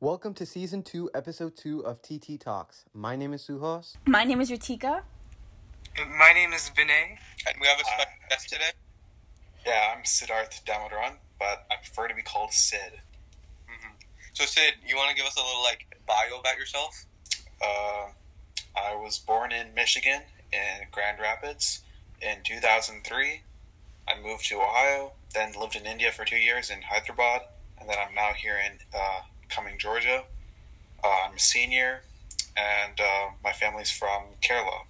Welcome to season two, episode two of TT Talks. My name is Suhas. My name is Ritika. My name is Vinay. And we have a special guest today. Yeah, I'm Siddharth Damodaran, but I prefer to be called Sid. So Sid, you want to give us a little like bio about yourself? Uh, I was born in Michigan in Grand Rapids in 2003. I moved to Ohio, then lived in India for two years in Hyderabad, and then I'm now here in uh, Cumming, Georgia. Uh, I'm a senior, and uh, my family's from Kerala.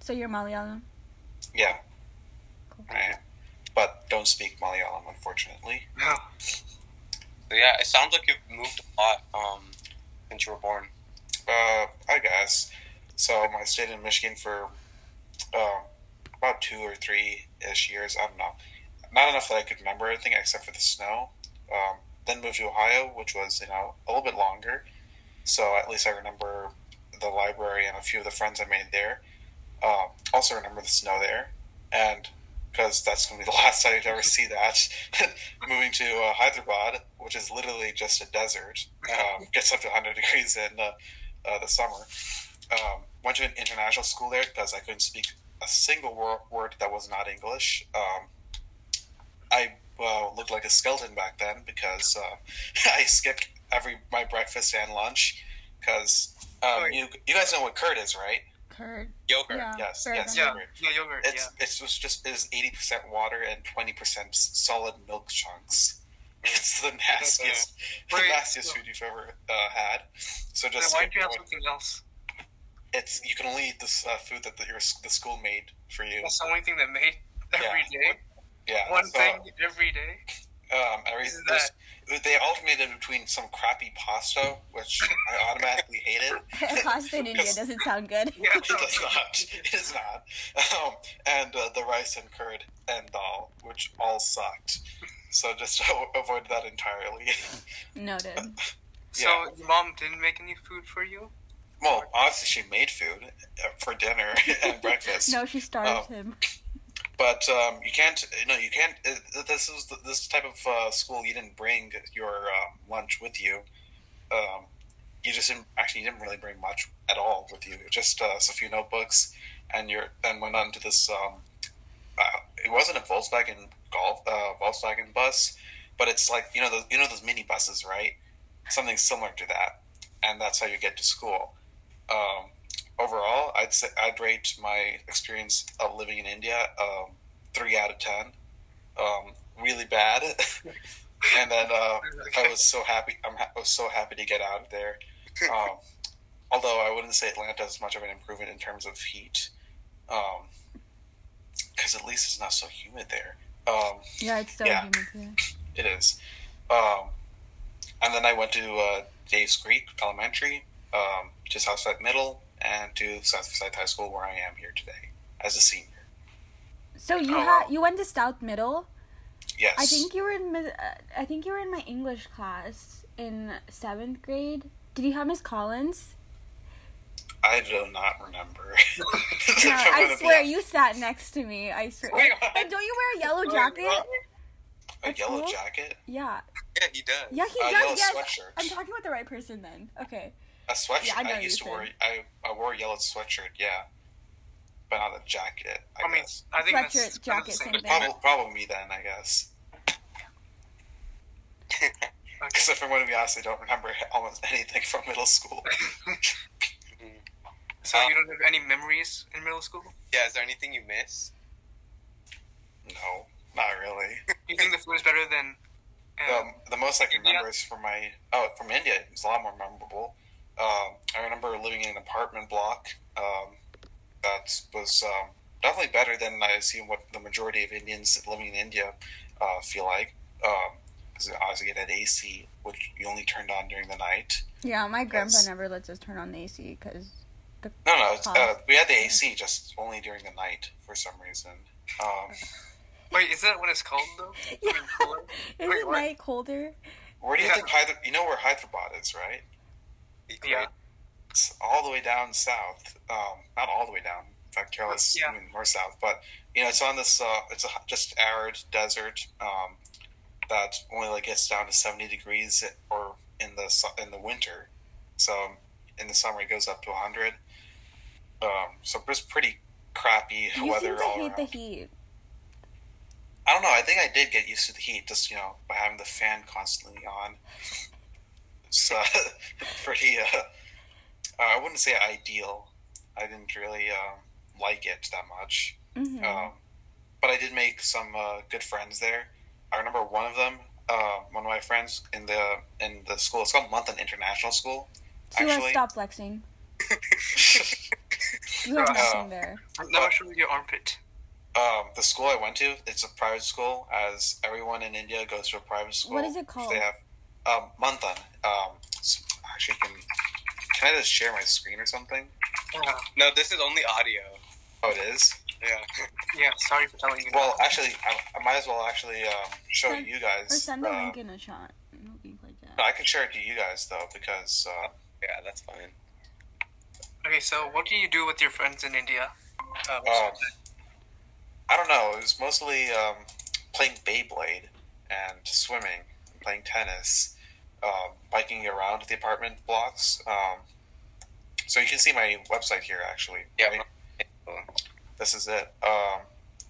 So you're Malayalam. Yeah, Cool. I am. But don't speak Malayalam, unfortunately. No. So yeah, it sounds like you've moved a lot um, since you were born. Uh, I guess. So I stayed in Michigan for uh, about two or three ish years. I don't know. Not enough that I could remember anything except for the snow. Um, then moved to Ohio, which was you know a little bit longer. So at least I remember the library and a few of the friends I made there. Um, also remember the snow there, and because that's going to be the last time you'd ever see that. Moving to uh, Hyderabad, which is literally just a desert, um, gets up to 100 degrees in uh, uh, the summer. Um, went to an international school there because I couldn't speak a single word, that was not English. Um, well, looked like a skeleton back then because uh, I skipped every my breakfast and lunch because um, you you guys know what curd is, right? Curd. Yogurt. Yeah. Yes, yes, enough. Yeah, yogurt. yeah, yogurt. It's it's was just it is eighty percent water and twenty percent solid milk chunks. It's the nastiest, the nastiest so- food you've ever uh, had. So just why don't you have something else? it's you can only eat this uh, food that the, your, the school made for you. That's the only thing that made every day. Yeah, One so, thing every day. Um, every, Isn't there's- they alternated between some crappy pasta, which I automatically hated. Pasta in India doesn't sound good. Yeah. it does not. It is not. Um, and uh, the rice and curd and dal, which all sucked. So just avoid that entirely. Noted. So your mom didn't make any food for you? Well, obviously she made food uh, for dinner and breakfast. No, she starved Oh. him. But um, you can't. Know, you can't. Uh, this is the, this type of uh, school. You didn't bring your um, lunch with you. Um, you just didn't, actually you didn't really bring much at all with you. Just uh, a few notebooks, and you then went on to this. Um, uh, it wasn't a Volkswagen Golf, uh, Volkswagen bus, but it's like you know the you know those mini buses, right? Something similar to that, and that's how you get to school. Um, overall, I'd say I'd rate my experience of living in India um, three out of ten. Um, really bad, and then uh, I was so happy. I'm ha- I was so happy to get out of there. Um, although I wouldn't say Atlanta is much of an improvement in terms of heat, because at least it's not so humid there. Um, Yeah, it's so Yeah. humid here. it is. Um, and then I went to uh, Dave's Creek Elementary, um, to Southside Middle, and to Southside High School, where I am here today as a senior. So you Oh, had you went to South Middle. Yes. I think you were in uh, I think you were in my English class in seventh grade. Did you have Miss Collins? I do not remember. No, I'm I gonna be swear you sat next to me. I swear. Wait, And don't you wear a yellow jacket? what? A at yellow school? jacket? Yeah. Yeah, he does. Yeah, he A does. yes. sweatshirt. I'm talking about the right person then. Okay. A sweatshirt. Yeah, I know I used to wear. I, I wore a yellow sweatshirt. Yeah, but not a jacket. I, I mean. I think that's Sweatshirt, kind of jacket, the same same. thing. Probably, probably me then. I guess. Because if I'm going to be honest, I don't remember almost anything from middle school. So you don't have any memories in middle school? yeah, is there anything you miss? no, not really. You think the food is better than? Um, Um, the most I can India? remember is from my oh from India. It's a lot more memorable. Um, I remember living in an apartment block um, that was um, definitely better than I assume what the majority of Indians living in India uh, feel like. Because obviously it had AC, which you only turned on during the night. Yeah, my grandpa Yes. never lets us turn on the AC because the No, no, it's, uh, we had the AC just only during the night for some reason. Um, wait, is that what it's called though? Yeah. I mean, cooler? Isn't Wait, what? night colder? where do you Yeah. think Hyder? You know where Hyderabad is, right? Yeah. It's all the way down south. Um, not all the way down. In fact, Kerala's Yeah. I mean, more south. But you know, it's on this. Uh, it's a just arid desert um, that only like gets down to seventy degrees or in the in the winter. So in the summer it goes up to 100. Um, so it's pretty crappy You weather all hate around. the heat. I don't know. I think I did get used to the heat, just you know, by having the fan constantly on. It's uh, pretty. Uh, uh, I wouldn't say ideal. I didn't really uh, like it that much. hmm Um, but I did make some uh, good friends there. I remember one of them, uh, one of my friends in the in the school. It's called Manthan International School. so let's Actually, stop flexing. You have Uh, nothing there. Never show me your armpit. um, the school I went to, it's a private school, as everyone in India goes to a private school. What is it called? They have um, Manthan. Um, actually, can can I just share my screen or something? Yeah. No, this is only audio. Oh, it is. Yeah. Yeah. Sorry for telling you. Well, that. actually, I, I might as well actually um, show Send- you Or guys. send the uh, link in a chat. It'll be like that. no, I can share it to you guys though because uh, Yeah, that's fine. Okay, so what do you do with your friends in India? Uh, Um, I don't know. It was mostly um, playing Beyblade and swimming, and playing tennis, um, biking around the apartment blocks. Um, so you can see my website here, actually. Yeah. right? This is it. Um,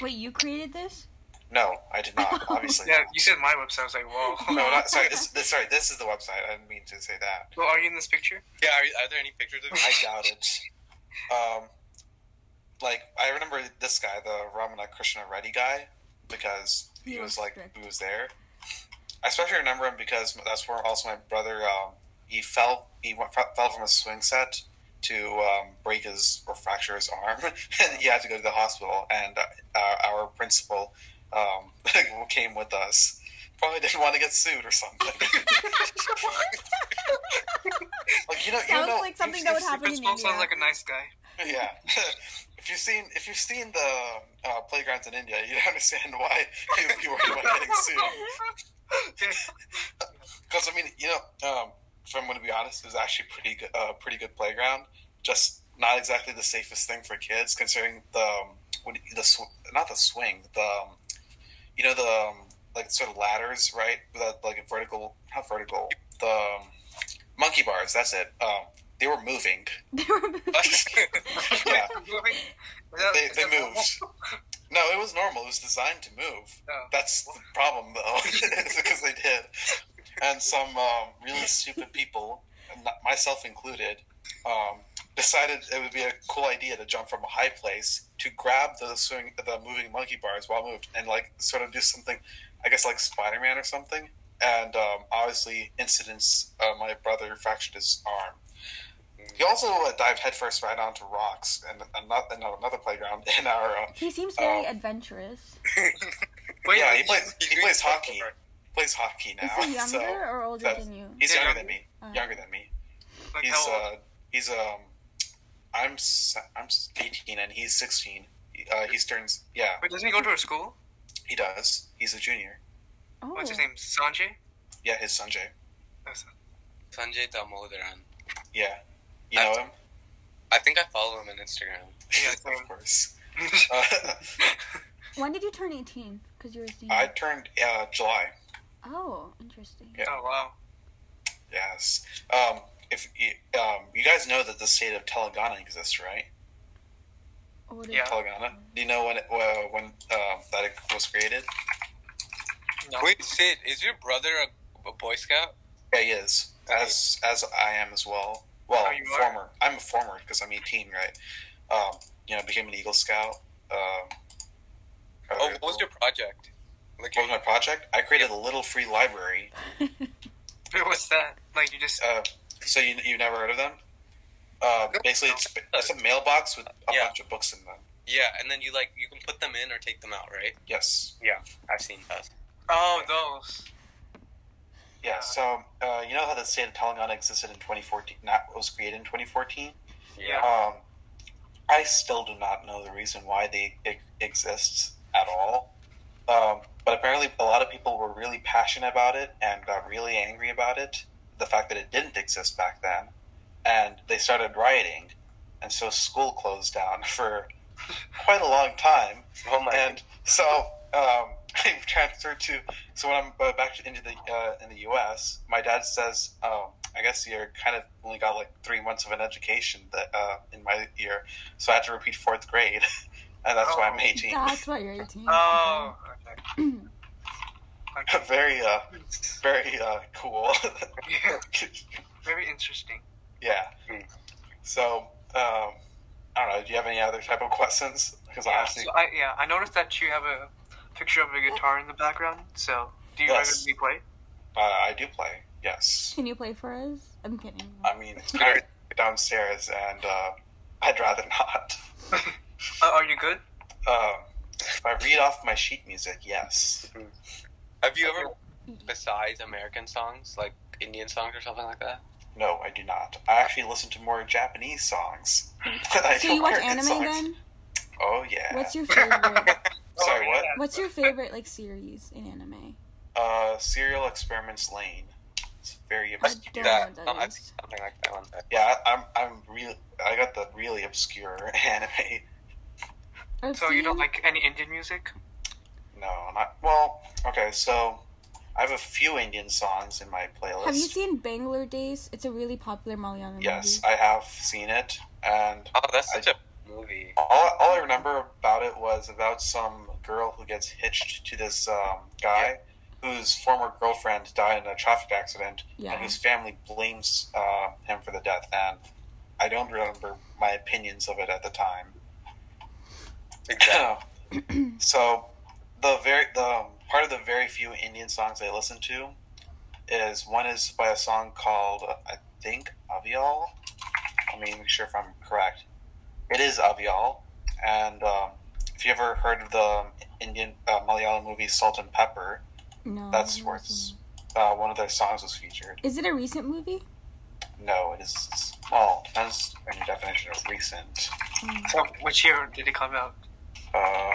Wait, you created this? no, I did not. Obviously. yeah, you said my website. I was like, whoa. No, not, sorry. This, this, sorry, this is the website. I didn't mean to say that. Well, are you in this picture? Yeah, are, are there any pictures of me? I doubt it. Um, like I remember this guy, the Ramana Krishna Reddy guy, because he He was was like strict. he was there. I especially remember him because that's where also my brother um, he fell he went, fell from a swing set to um, break his or fracture his arm, and he had to go to the hospital. And uh, our principal um, came with us. Probably didn't want to get sued or something. like you know, you Sounds know, like something that would happen in Principal India. sounds like a nice guy. yeah. if you've seen if you've seen the uh, playgrounds in India, you understand why you would be worried about getting sued. Because I mean, you know, um, if I'm going to be honest, it was actually pretty good, uh, pretty good playground. Just not exactly the safest thing for kids, considering the um, what, the sw- not the swing, the um, you know the um, like sort of ladders, right? The like a vertical, not vertical, the um, monkey bars. That's it. Um, they were moving. They were- Moving? Is that- They, is they moved. No, it was normal. It was designed to move. Oh. That's the problem, though, because they did. And some um, really stupid people, myself included, um, decided it would be a cool idea to jump from a high place to grab the swing, the moving monkey bars while moved, and like sort of do something, I guess like Spider Man or something. And um, obviously, incidents. Uh, my brother fractured his arm. He also uh, dived headfirst right onto rocks and another, another playground in our. Uh, he seems very Oh. adventurous. Wait, yeah, he plays. He's He plays hockey. Plays hockey now. Is he younger so or older than you? he's younger than me. Uh, Younger than me. like He's how old? uh, he's um, I'm s- I'm 18 and he's 16. Uh, he's turns yeah. Wait, doesn't he go to a school? He does. He's a junior. Oh. What's his name? Sanjay? Yeah, his Sanjay. That's- Sanjay Damodaran. Yeah, you know him. I think I follow him on Instagram. Yeah, of course. Uh, When did you turn 18? Because you were a senior. I turned uh, July. Oh, interesting. Yeah. oh wow. Yes. Um, if you, um, you guys know that the state of Telangana exists, right? What is- Yeah. Telangana. Do you know when it, uh, when um, that it was created? No. Wait, Sid, is your brother a, a Boy Scout? Yeah, he is. As as I am as well. Well, Oh, you are? former. I'm a former because I'm 18, right? Um, you know, became an Eagle Scout. Um, Oh, what was your project? Like, what was my project? I created a little free library. What's that? Like you just Uh, so you you never heard of them? Uh, basically, it's, it's a mailbox with a Yeah. bunch of books in them. yeah, and then you like you can put them in or take them out, right? Yes. Yeah, I've seen that. oh those. Yeah. So uh, you know how the state of Telangana existed in 2014? Not was created in 2014. Yeah. Um, I still do not know the reason why they e- exists at all. Um, but apparently, a lot of people were really passionate about it and got really angry about it. The fact that it didn't exist back then, and they started rioting, and so school closed down for quite a long time. Oh my! And so um, I transferred to. So when I'm uh, back into the uh, in the U.S., my dad says, um, "I guess you're kind of only got like three months of an education that uh, in my year, so I had to repeat fourth grade, and that's why I'm Oh. 18. That's why you're 18. Oh, okay. okay. very, uh, very uh, cool. Yeah, very interesting. yeah. So um, I don't know. Do you have any other type of questions? Because Yeah, honestly, so I, yeah, I noticed that you have a picture of a guitar in the background. So, do you Yes. regularly play? uh, I do play. Yes. Can you play for us? I'm kidding. I mean, it's kind of downstairs, and uh, I'd rather not. Uh, are you good? Um, if I read off my sheet music, yes. Have you ever, besides American songs, like Indian songs or something like that? No, I do not. I actually listen to more Japanese songs. than I So do you watch American anime songs. then? Oh yeah. What's your favorite? Sorry, what? What's your favorite like series in anime? Uh, Serial Experiments Lain. It's very I obscure. don't know That, what that no, I've is. seen something like that one. Yeah, I, I'm I'm real. I got the really obscure anime. I've So you don't like any Indian music? No, not well. Okay, so I have a few Indian songs in my playlist. Have you seen Bangalore Days? It's a really popular Malayalam Yes, movie. I have seen it, and Oh, that's such a movie. all, all I remember about it was about some girl who gets hitched to this um, guy whose former girlfriend died in a traffic accident, Yeah. and whose family blames uh, him for the death. And I don't remember my opinions of it at the time. Exactly. so the very the part of the very few Indian songs I listen to is one is by a song called I think Avial. Let me make sure if I'm correct. It is Avial, and um, if you ever heard of the Indian uh, Malayalam movie Salt and Pepper, No. that's where it's, uh, one of their songs was featured. Is it a recent movie? No, it is well depends on your definition of recent. So, which year did it come out? Uh,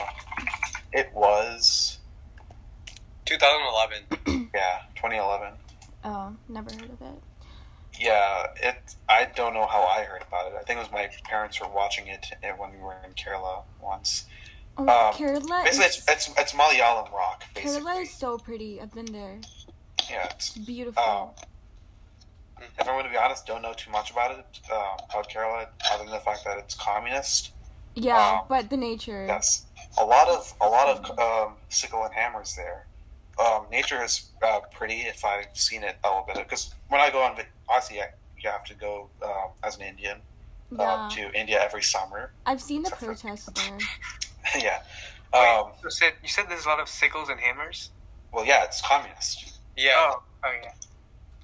it was 2011. yeah 2011. Oh, never heard of it. Yeah, it. I don't know how I heard about it. I think it was my parents were watching it uh, when we were in Kerala once. Oh, Um, Kerala Basically, is, it's it's, it's Malayalam rock. Basically, Kerala is so pretty. I've been there. yeah. It's, Beautiful. um, if I'm going to be honest, don't know too much about it uh, about Kerala, other than the fact that it's communist. yeah, um, but the nature. Yes, a lot of a lot of um, sickle and hammers there. Um, nature is uh, pretty if I've seen it a little bit. Because when I go on, vac- honestly, I, you have to go um, as an Indian Yeah. uh, to India every summer. I've seen the except for- protests there. yeah. Wait, Um, you said you said there's a lot of sickles and hammers. well, yeah, it's communist. Yeah. Oh, oh yeah.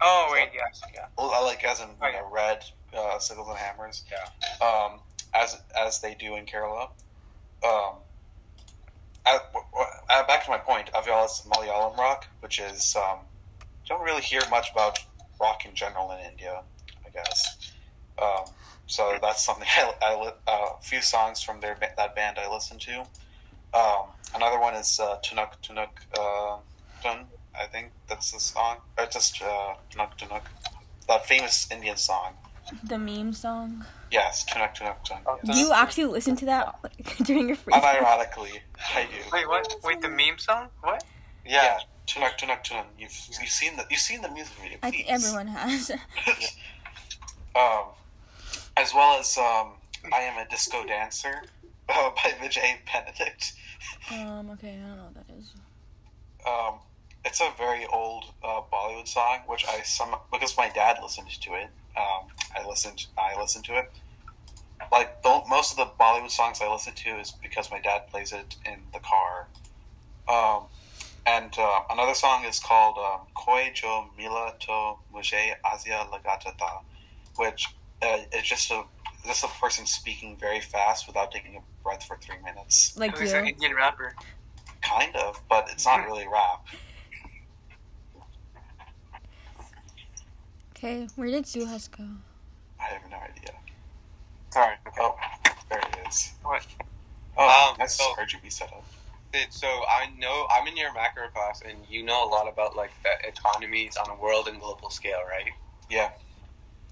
Oh wait, yes, yeah. Well, Like as in Oh, you know, red uh, sickles and hammers. Yeah. Um, as as they do in Kerala. Um, I, w- w- uh, back to my point, Avial is Malayalam rock, which is um, don't really hear much about rock in general in India, I guess. Um, so that's something I, I li- uh, a few songs from their ba- that band I listen to. Um, another one is uh, Tunak Tunak uh, Tun. I think that's the song. Or just uh, Tunak Tunak, that famous Indian song. The meme song. Yes, Tunak Tunak Tun. Oh, Do you actually listen to that like, during your free time? Unironically, I do. Wait, what? Wait, the meme song? What? Yeah, Tunak Tunak Tun. You've you've seen the you've seen the music video. I think everyone has. um, as well as um, I am a disco dancer uh, by Vijay Benedict. um. Okay, I don't know what that is. Um, it's a very old uh, Bollywood song, which I some because my dad listened to it. Um, I listened. I listened to it. Like the, most of the Bollywood songs I listen to is because my dad plays it in the car. Um, and uh, another song is called um, "Koi Jo Mila To Mujhe Aisa Lagta Tha," which uh, it's just a just a person speaking very fast without taking a breath for three minutes. Like He's an. Indian rapper. Kind of, but it's not really rap. Okay, where did Suhas go? I have no idea. Sorry. oh, there it is. What? Oh, Um, nice so- RGB setup. Dude, So I know I'm in your macro class, and you know a lot about like the economies on a world and global scale, right? Yeah.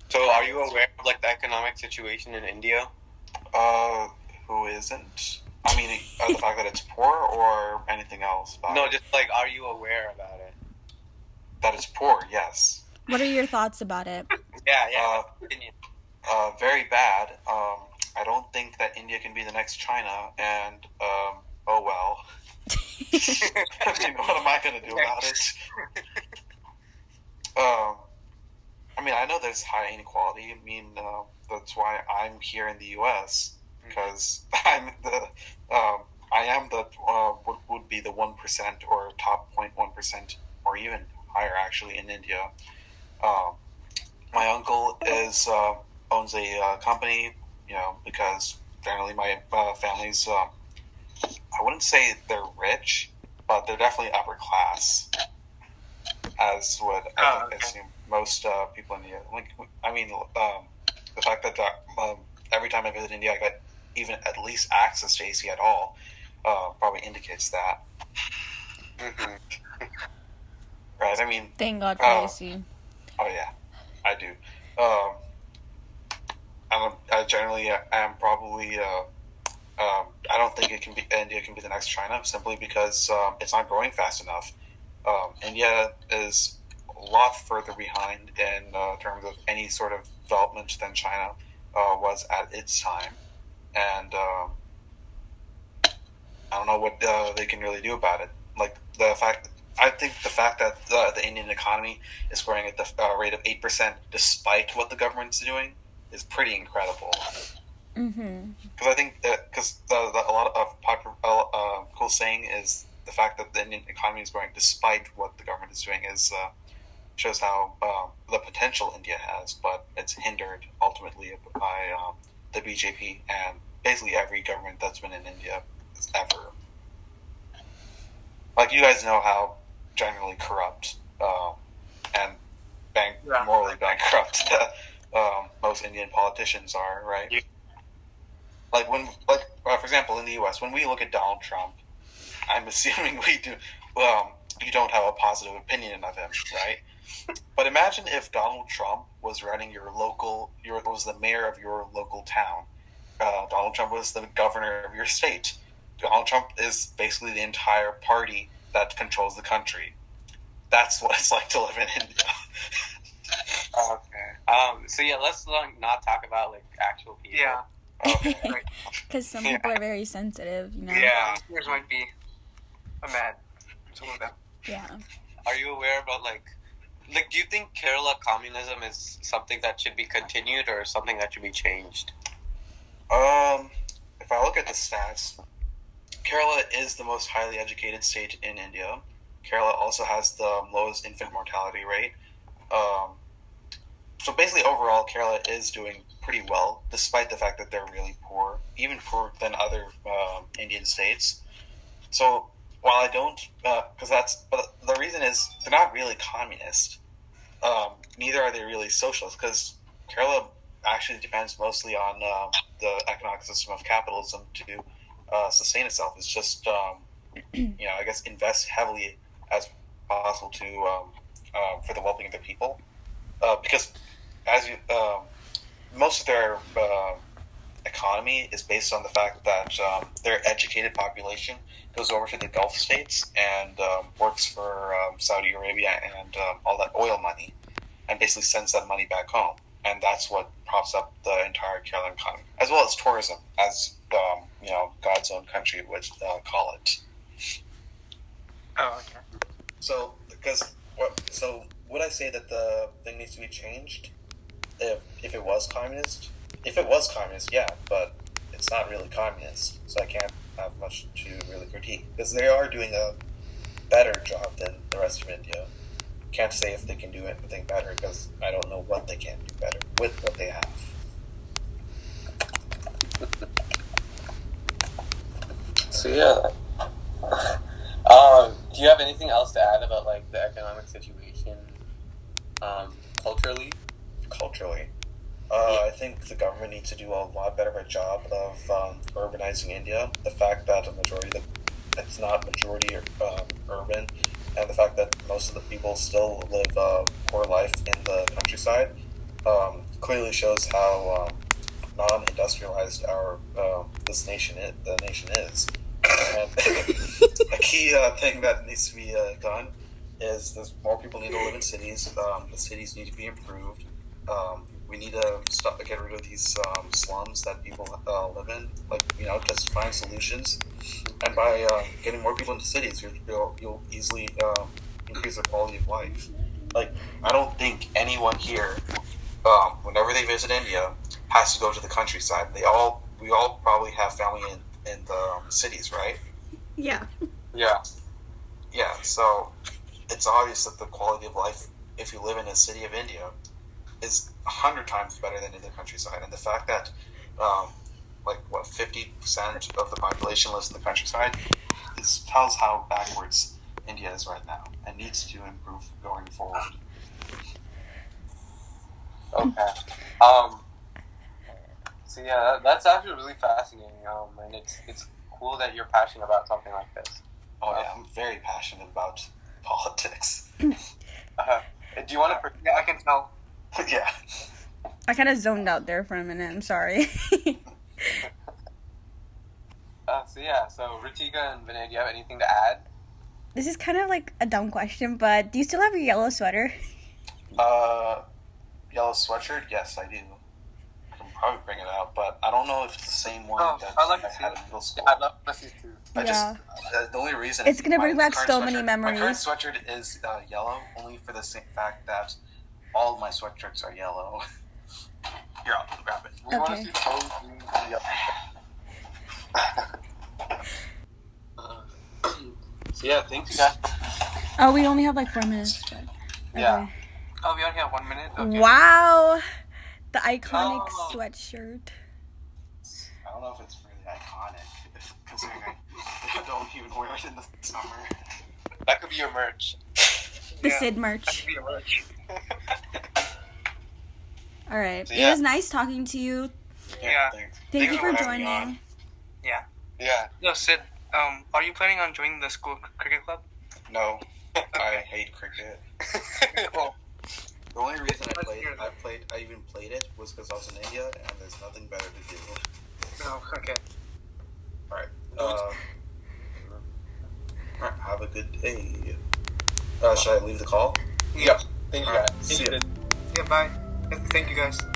So are you aware of like the economic situation in India? Uh, who isn't? I mean, uh, the fact that it's poor or anything else? about No, just like, are you aware about it? that it's poor. Yes. What are your thoughts about it? Yeah, yeah. Uh, uh, very bad. Um, I don't think that India can be the next China, and um, oh well. I mean, what am I going to do about it? Um, I mean, I know there's high inequality. I mean, uh, that's why I'm here in the U.S. because I'm the um, I am the uh, would, would be the one percent or top 0.1 percent or even higher actually in India. Um, my uncle is uh, owns a uh, company, you know, because generally my uh, family's um, I wouldn't say they're rich, but they're definitely upper class, as would I Oh, think okay. assume most uh, people in India. Like, I mean, um, the fact that uh, um, every time I visit India, I get even at least access to AC at all, uh, probably indicates that, hmm right? I mean, Thank God for Oh. AC. Oh yeah, I do. Um, I'm, I generally am probably. Uh, um, I don't think it can be India can be the next China simply because um, it's not growing fast enough. Um, India is a lot further behind in uh, terms of any sort of development than China uh, was at its time, and um, I don't know what uh, they can really do about it. Like the fact, I think the fact that the, the Indian economy is growing at the uh, rate of eight percent, despite what the government's doing, is pretty incredible. Mm-hmm. Because I think that because the, the, a lot of popular uh, uh, cool saying is the fact that the Indian economy is growing despite what the government is doing is uh, shows how um, the potential India has, but it's hindered ultimately by um, the BJP and basically every government that's been in India ever. Like you guys know how generally corrupt um, and bank Yeah. morally bankrupt um, most Indian politicians are, right? Yeah. Like when, like uh, for example, in the U.S., when we look at Donald Trump, I'm assuming we do. Um, you don't have a positive opinion of him, right? But imagine if Donald Trump was running your local, your was the mayor of your local town. Uh, Donald Trump was the governor of your state. Donald Trump is basically the entire party that controls the country. That's what it's like to live in India. Okay. Um. So yeah, let's not not talk about like actual people. Yeah. Okay. Because some Yeah. people are very sensitive, you know? Yeah. Yours might be a mad. Some of them. Yeah. Are you aware about like, like, do you think Kerala communism is something that should be continued or something that should be changed? Um, if I look at the stats, Kerala is the most highly educated state in India. Kerala also has the lowest infant mortality rate. Um, so basically, overall, Kerala is doing pretty well, despite the fact that they're really poor, even poorer than other um, Indian states. So while I don't, because that's, but the reason is they're not really communist. Um, neither are they really socialist, because Kerala actually depends mostly on um, the economic system of capitalism to uh, sustain itself. It's just, um, you know, I guess invest heavily as possible to um, uh, for the well-being of the people, uh, because as you, um, most of their uh, economy is based on the fact that um, their educated population goes over to the Gulf states and um, works for um, Saudi Arabia and um, all that oil money, and basically sends that money back home, and that's what props up the entire Kerala economy, as well as tourism, as um, you know, God's own country would uh, call it. Oh, okay. So, because what? So, would I say that the thing needs to be changed? If if it was communist, if it was communist, yeah, but it's not really communist, so I can't have much to really critique because they are doing a better job than the rest of India. Can't say if they can do anything better because I don't know what they can do better with what they have. So yeah. Um, do you have anything else to add about like the economic situation, um, culturally? culturally. Uh, I think the government needs to do a lot better of a job of um, urbanizing India. The fact that a majority of the, it's not majority um, urban, and the fact that most of the people still live a poor life in the countryside, um, clearly shows how um, non-industrialized our uh, this nation is, the nation is. A key uh, thing that needs to be uh, done is there's more people need to live in cities. Um, the cities need to be improved. Um, we need to stop get rid of these um, slums that people uh, live in. Like you know, just find solutions. And by uh, getting more people into cities, you'll, you'll, easily um, increase their quality of life. Like I don't think anyone here, um, whenever they visit India, has to go to the countryside. They all we all probably have family in in the um, cities, right? Yeah. Yeah. Yeah, so it's obvious that the quality of life, if you live in a city of India, is a hundred times better than in the countryside. And the fact that, um, like, what, 50% of the population lives in the countryside, this tells how backwards India is right now and needs to improve going forward. Okay. Um. So yeah, that's actually really fascinating. Um, and it's it's cool that you're passionate about something like this. Oh, yeah, I'm very passionate about politics. Uh, do you want to? Yeah, I can tell. yeah. I kind of zoned out there for a minute. I'm sorry. Uh, so yeah, so Ritika and Vinay, do you have anything to add? this is kind of like a dumb question, but do you still have your yellow sweater? Uh, yellow sweatshirt? Yes, I do. I can probably bring it out, but I don't know if it's the same one Oh, that I'd like I to see had it. in middle school. Yeah, I'd love to see it too. I Yeah. just uh, the only reason It's gonna bring back so many sweatshirt- My current memories. sweatshirt is uh, yellow only for the same fact that all of my sweatshirts are yellow. Here, I'll grab it. We want Okay. to see both green yellow. Uh, so yeah, thanks guys. Oh, we only have like four minutes. But... Yeah. okay. Oh, we only have one minute. Okay. Wow, the iconic Oh. sweatshirt. I don't know if it's really iconic, considering I, I don't even wear it in the summer. That could be your merch. The Yeah. Sid merch. That could Be a merch. All right. So, It was nice talking to you. Yeah. thanks. Thank Thanks you for having joining. Yeah. Yeah. No, Sid, um, are you planning on joining the school c- cricket club? No, I hate cricket. Oh, The only reason I played, hear. I played, I even played it was because I was in India and there's nothing better to do. no, okay. All right. Uh, all right. Have a good day. Uh, should I leave the call? Yeah. Thank you guys. see ya. Yeah, bye. Thank you guys.